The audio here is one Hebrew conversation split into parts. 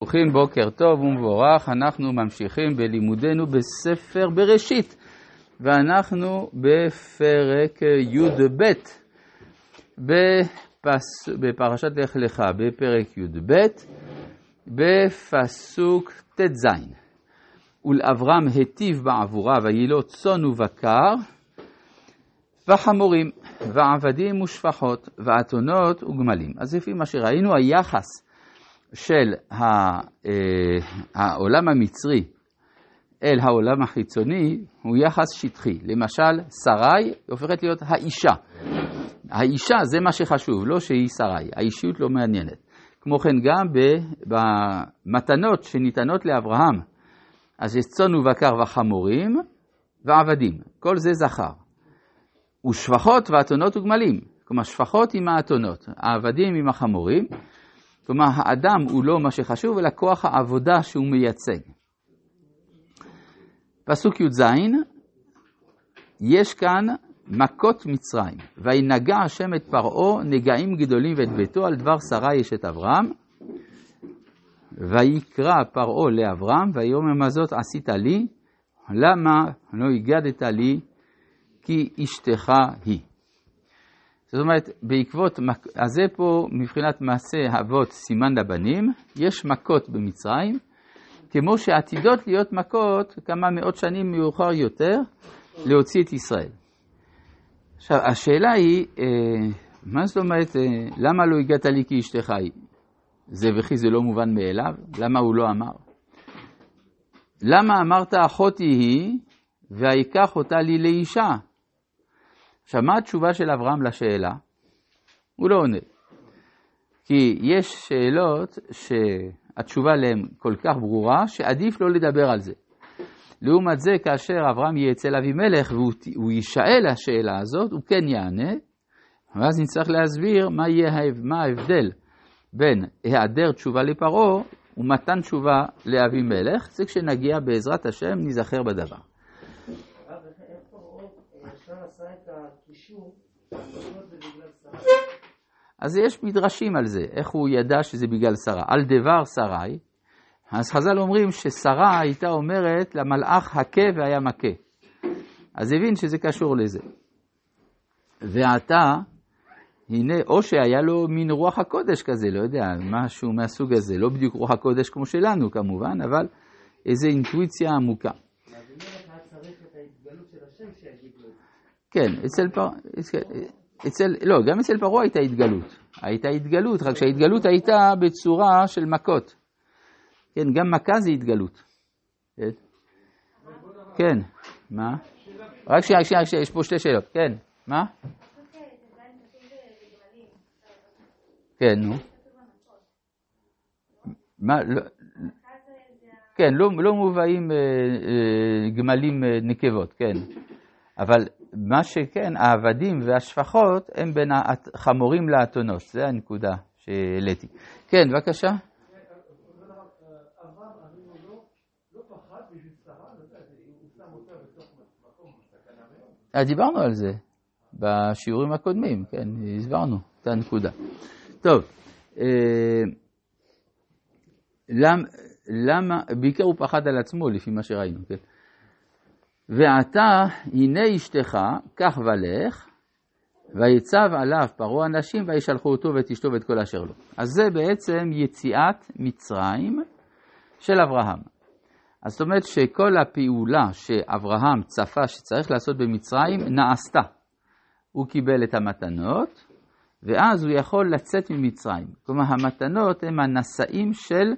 ברוכים בוקר טוב ומבורך, אנחנו ממשיכים בלימודנו בספר בראשית ואנחנו בפרק י"ב. בפס... בפרשת לך לך, בפרק י"ב בפסוק ט"ז. ולאברהם היטיב בעבורה ויהי לו צאן ובקר וחמורים ועבדים ושפחות ואתונות וגמלים. אז לפי מה שראינו היחס של העולם המצרי אל העולם החיצוני הוא יחס שטחי. למשל, שרי הופכת להיות האישה. האישה זה מה שחשוב, לא שהיא שרי, האישיות לא מעניינת. כמו כן גם במתנות שניתנות לאברהם, אז יש צאן ובקר וחמורים ועבדים, כל זה זכר. ושפחות ואתונות וגמלים, כלומר שפחות עם האתונות, העבדים עם החמורים, כלומר, האדם הוא לא מה שחשוב, אלא כוח העבודה שהוא מייצג. פסוק י"ז, יש כאן מכות מצרים, וינגע השם את פרעה נגעים גדולים ואת ביתו על דבר שרה אשת אברהם, ויקרא פרעה לאברהם, ויאמר מה זאת עשית לי, למה לא הגדת לי, כי אשתך היא. זאת אומרת, בעקבות, אז זה פה מבחינת מעשה אבות סימן לבנים, יש מכות במצרים, כמו שעתידות להיות מכות כמה מאות שנים מאוחר יותר, להוציא את ישראל. עכשיו, השאלה היא, אה, מה זאת אומרת, אה, למה לא הגעת לי כי אשתך היא? זה וכי זה לא מובן מאליו? למה הוא לא אמר? למה אמרת אחותי היא, ויקח אותה לי לאישה? עכשיו, מה התשובה של אברהם לשאלה? הוא לא עונה. כי יש שאלות שהתשובה להן כל כך ברורה, שעדיף לא לדבר על זה. לעומת זה, כאשר אברהם יהיה אצל אבימלך והוא יישאל השאלה הזאת, הוא כן יענה, ואז נצטרך להסביר מה, יהיה, מה ההבדל בין היעדר תשובה לפרעה ומתן תשובה לאבימלך. זה כשנגיע בעזרת השם, ניזכר בדבר. אז יש מדרשים על זה, איך הוא ידע שזה בגלל שרה. על דבר שרי, אז חז"ל אומרים ששרה הייתה אומרת למלאך הכה והיה מכה. אז הבין שזה קשור לזה. ועתה, הנה, או שהיה לו מין רוח הקודש כזה, לא יודע, משהו מהסוג הזה, לא בדיוק רוח הקודש כמו שלנו כמובן, אבל איזו אינטואיציה עמוקה. כן, אצל פרעה, אצל, לא, גם אצל פרעה הייתה התגלות. הייתה התגלות, רק שההתגלות הייתה בצורה של מכות. כן, גם מכה זה התגלות. כן, כן מה? רק שנייה, שנייה, יש פה שתי שאלות. כן, מה? כן, נו. מה, לא, כן, לא, לא מובאים אה, אה, גמלים אה, נקבות, כן. אבל מה שכן, העבדים והשפחות הם בין החמורים לאתונות, זו הנקודה שהעליתי. כן, בבקשה. אה, דיברנו על זה בשיעורים הקודמים, כן, הסברנו את הנקודה. טוב, אה, למה, בעיקר הוא פחד על עצמו לפי מה שראינו, כן? ועתה הנה אשתך, קח ולך, ויצב עליו פרעה אנשים וישלחו אותו ואת אשתו ואת כל אשר לו. אז זה בעצם יציאת מצרים של אברהם. אז זאת אומרת שכל הפעולה שאברהם צפה שצריך לעשות במצרים נעשתה. הוא קיבל את המתנות, ואז הוא יכול לצאת ממצרים. כלומר, המתנות הם הנשאים של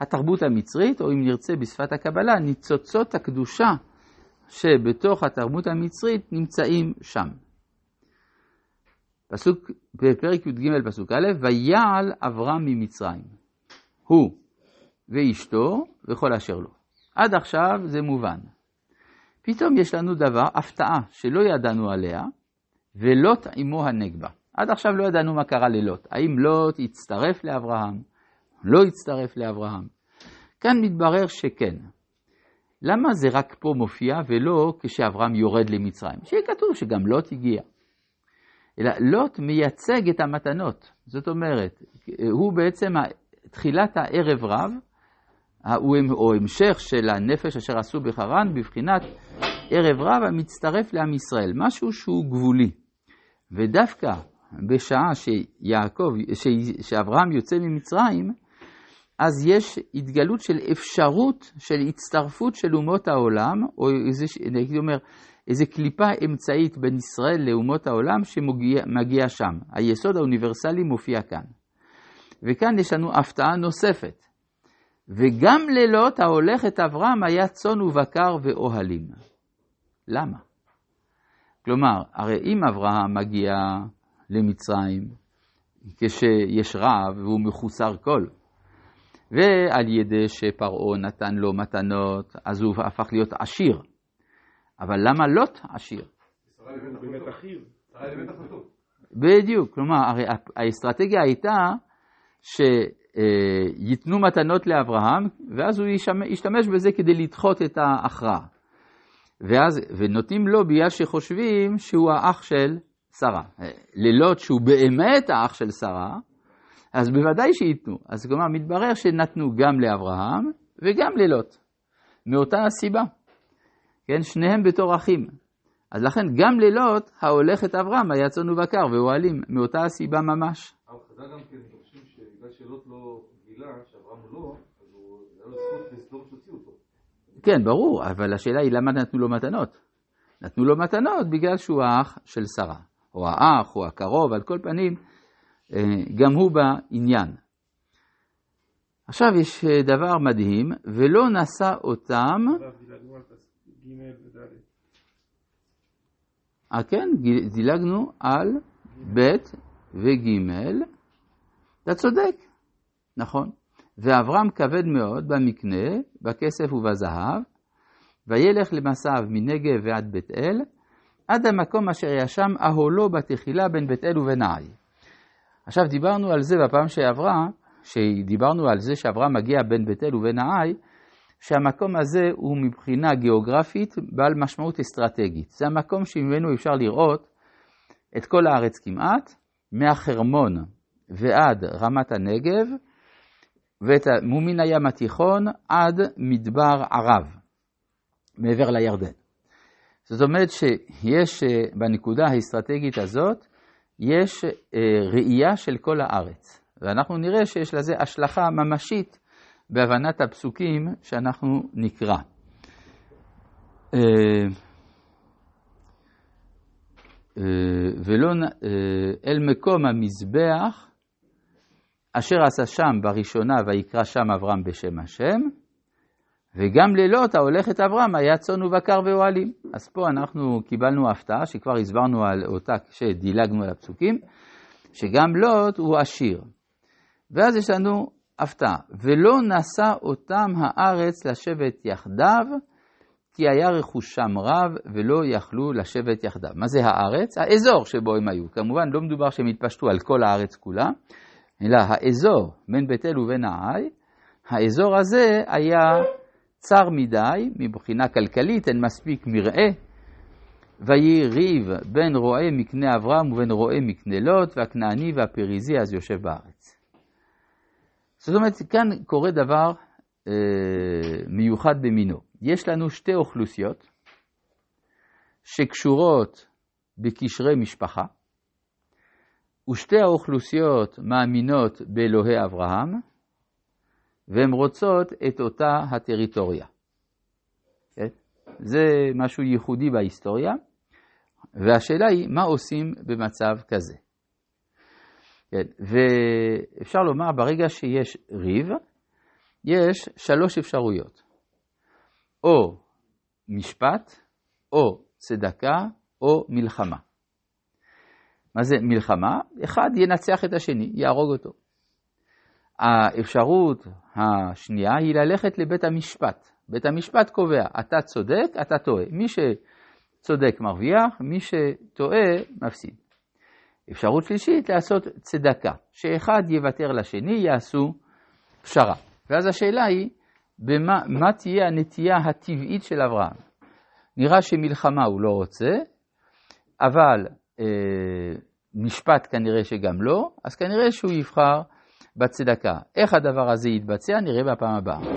התרבות המצרית, או אם נרצה בשפת הקבלה, ניצוצות הקדושה שבתוך התרבות המצרית נמצאים שם. פסוק, בפרק י"ג פסוק א', ויעל אברהם ממצרים, הוא ואשתו וכל אשר לו. עד עכשיו זה מובן. פתאום יש לנו דבר, הפתעה, שלא ידענו עליה, ולוט עמו הנגבה. עד עכשיו לא ידענו מה קרה ללוט. האם לוט הצטרף לאברהם? לא הצטרף לאברהם? כאן מתברר שכן. למה זה רק פה מופיע ולא כשאברהם יורד למצרים? שיהיה כתוב שגם לוט הגיע. אלא לוט מייצג את המתנות. זאת אומרת, הוא בעצם תחילת הערב רב הוא המשך של הנפש אשר עשו בחרן בבחינת ערב רב המצטרף לעם ישראל, משהו שהוא גבולי. ודווקא בשעה שיעקב, ש... שאברהם יוצא ממצרים, אז יש התגלות של אפשרות של הצטרפות של אומות העולם, או איזה, הייתי אומר, איזה קליפה אמצעית בין ישראל לאומות העולם שמגיע שם. היסוד האוניברסלי מופיע כאן. וכאן יש לנו הפתעה נוספת. וגם לילות ההולך את אברהם היה צאן ובקר ואוהלים. למה? כלומר, הרי אם אברהם מגיע למצרים כשיש רעב והוא מחוסר כל, ועל ידי שפרעה נתן לו מתנות, אז הוא הפך להיות עשיר. אבל למה לוט עשיר? בדיוק, כלומר, הרי האסטרטגיה הייתה שייתנו מתנות לאברהם, ואז הוא ישתמש בזה כדי לדחות את ההכרעה. ואז, ונותנים לו בגלל שחושבים שהוא האח של שרה. ללוט שהוא באמת האח של שרה, אז בוודאי שייתנו. אז כלומר, מתברר שנתנו גם לאברהם וגם ללוט, מאותה הסיבה. כן, שניהם בתור אחים. אז לכן גם ללוט ההולך את אברהם היה צאן ובקר ואוהלים, מאותה הסיבה ממש. אבל חז"ל גם כן דורשים שבגלל שלוט לא גילה, שאברהם לא, אז הוא, היה לו זכות לסדום שהוציאו אותו. כן, ברור, אבל השאלה היא למה נתנו לו מתנות? נתנו לו מתנות בגלל שהוא האח של שרה, או האח, או הקרוב, על כל פנים, גם הוא בעניין. עכשיו יש אה, דבר מדהים, ולא נשא אותם... אה כן, דילגנו על ב' וג', אתה צודק, נכון. ואברהם כבד מאוד במקנה, בכסף ובזהב, וילך למסעיו מנגב ועד בית אל, עד המקום אשר ישם אהולו בתחילה בין בית אל ובין העי. עכשיו דיברנו על זה בפעם שעברה, שדיברנו על זה שאברהם מגיע בין בית אל ובין העי, שהמקום הזה הוא מבחינה גיאוגרפית בעל משמעות אסטרטגית. זה המקום שממנו אפשר לראות את כל הארץ כמעט, מהחרמון ועד רמת הנגב, מומין הים התיכון עד מדבר ערב, מעבר לירדן. זאת אומרת שיש אה, בנקודה האסטרטגית הזאת, יש אה, ראייה של כל הארץ, ואנחנו נראה שיש לזה השלכה ממשית בהבנת הפסוקים שאנחנו נקרא. אה, ולא אל מקום המזבח אשר עשה שם בראשונה ויקרא שם אברהם בשם השם, וגם לילות ההולכת אברהם היה צאן ובקר ואוהלים. אז פה אנחנו קיבלנו הפתעה שכבר הסברנו על אותה כשדילגנו על הפסוקים, שגם לוט הוא עשיר. ואז יש לנו הפתעה, ולא נשא אותם הארץ לשבת יחדיו, כי היה רכושם רב ולא יכלו לשבת יחדיו. מה זה הארץ? האזור שבו הם היו. כמובן לא מדובר שהם התפשטו על כל הארץ כולה, אלא האזור בין בית אל ובין העי, האזור הזה היה צר מדי מבחינה כלכלית, אין מספיק מרעה. ויהי ריב בין רועה מקנה אברהם ובין רועה מקנה לוט, והכנעני והפריזי אז יושב בארץ. זאת אומרת, כאן קורה דבר אה, מיוחד במינו. יש לנו שתי אוכלוסיות שקשורות בקשרי משפחה, ושתי האוכלוסיות מאמינות באלוהי אברהם, והן רוצות את אותה הטריטוריה. כן? זה משהו ייחודי בהיסטוריה, והשאלה היא, מה עושים במצב כזה? כן, ואפשר לומר, ברגע שיש ריב, יש שלוש אפשרויות. או משפט, או צדקה, או מלחמה. מה זה מלחמה? אחד ינצח את השני, יהרוג אותו. האפשרות השנייה היא ללכת לבית המשפט. בית המשפט קובע, אתה צודק, אתה טועה. מי שצודק מרוויח, מי שטועה מפסיד. אפשרות שלישית, לעשות צדקה, שאחד יוותר לשני, יעשו פשרה. ואז השאלה היא, במה, מה תהיה הנטייה הטבעית של אברהם? נראה שמלחמה הוא לא רוצה, אבל אה, משפט כנראה שגם לא, אז כנראה שהוא יבחר בצדקה. איך הדבר הזה יתבצע נראה בפעם הבאה.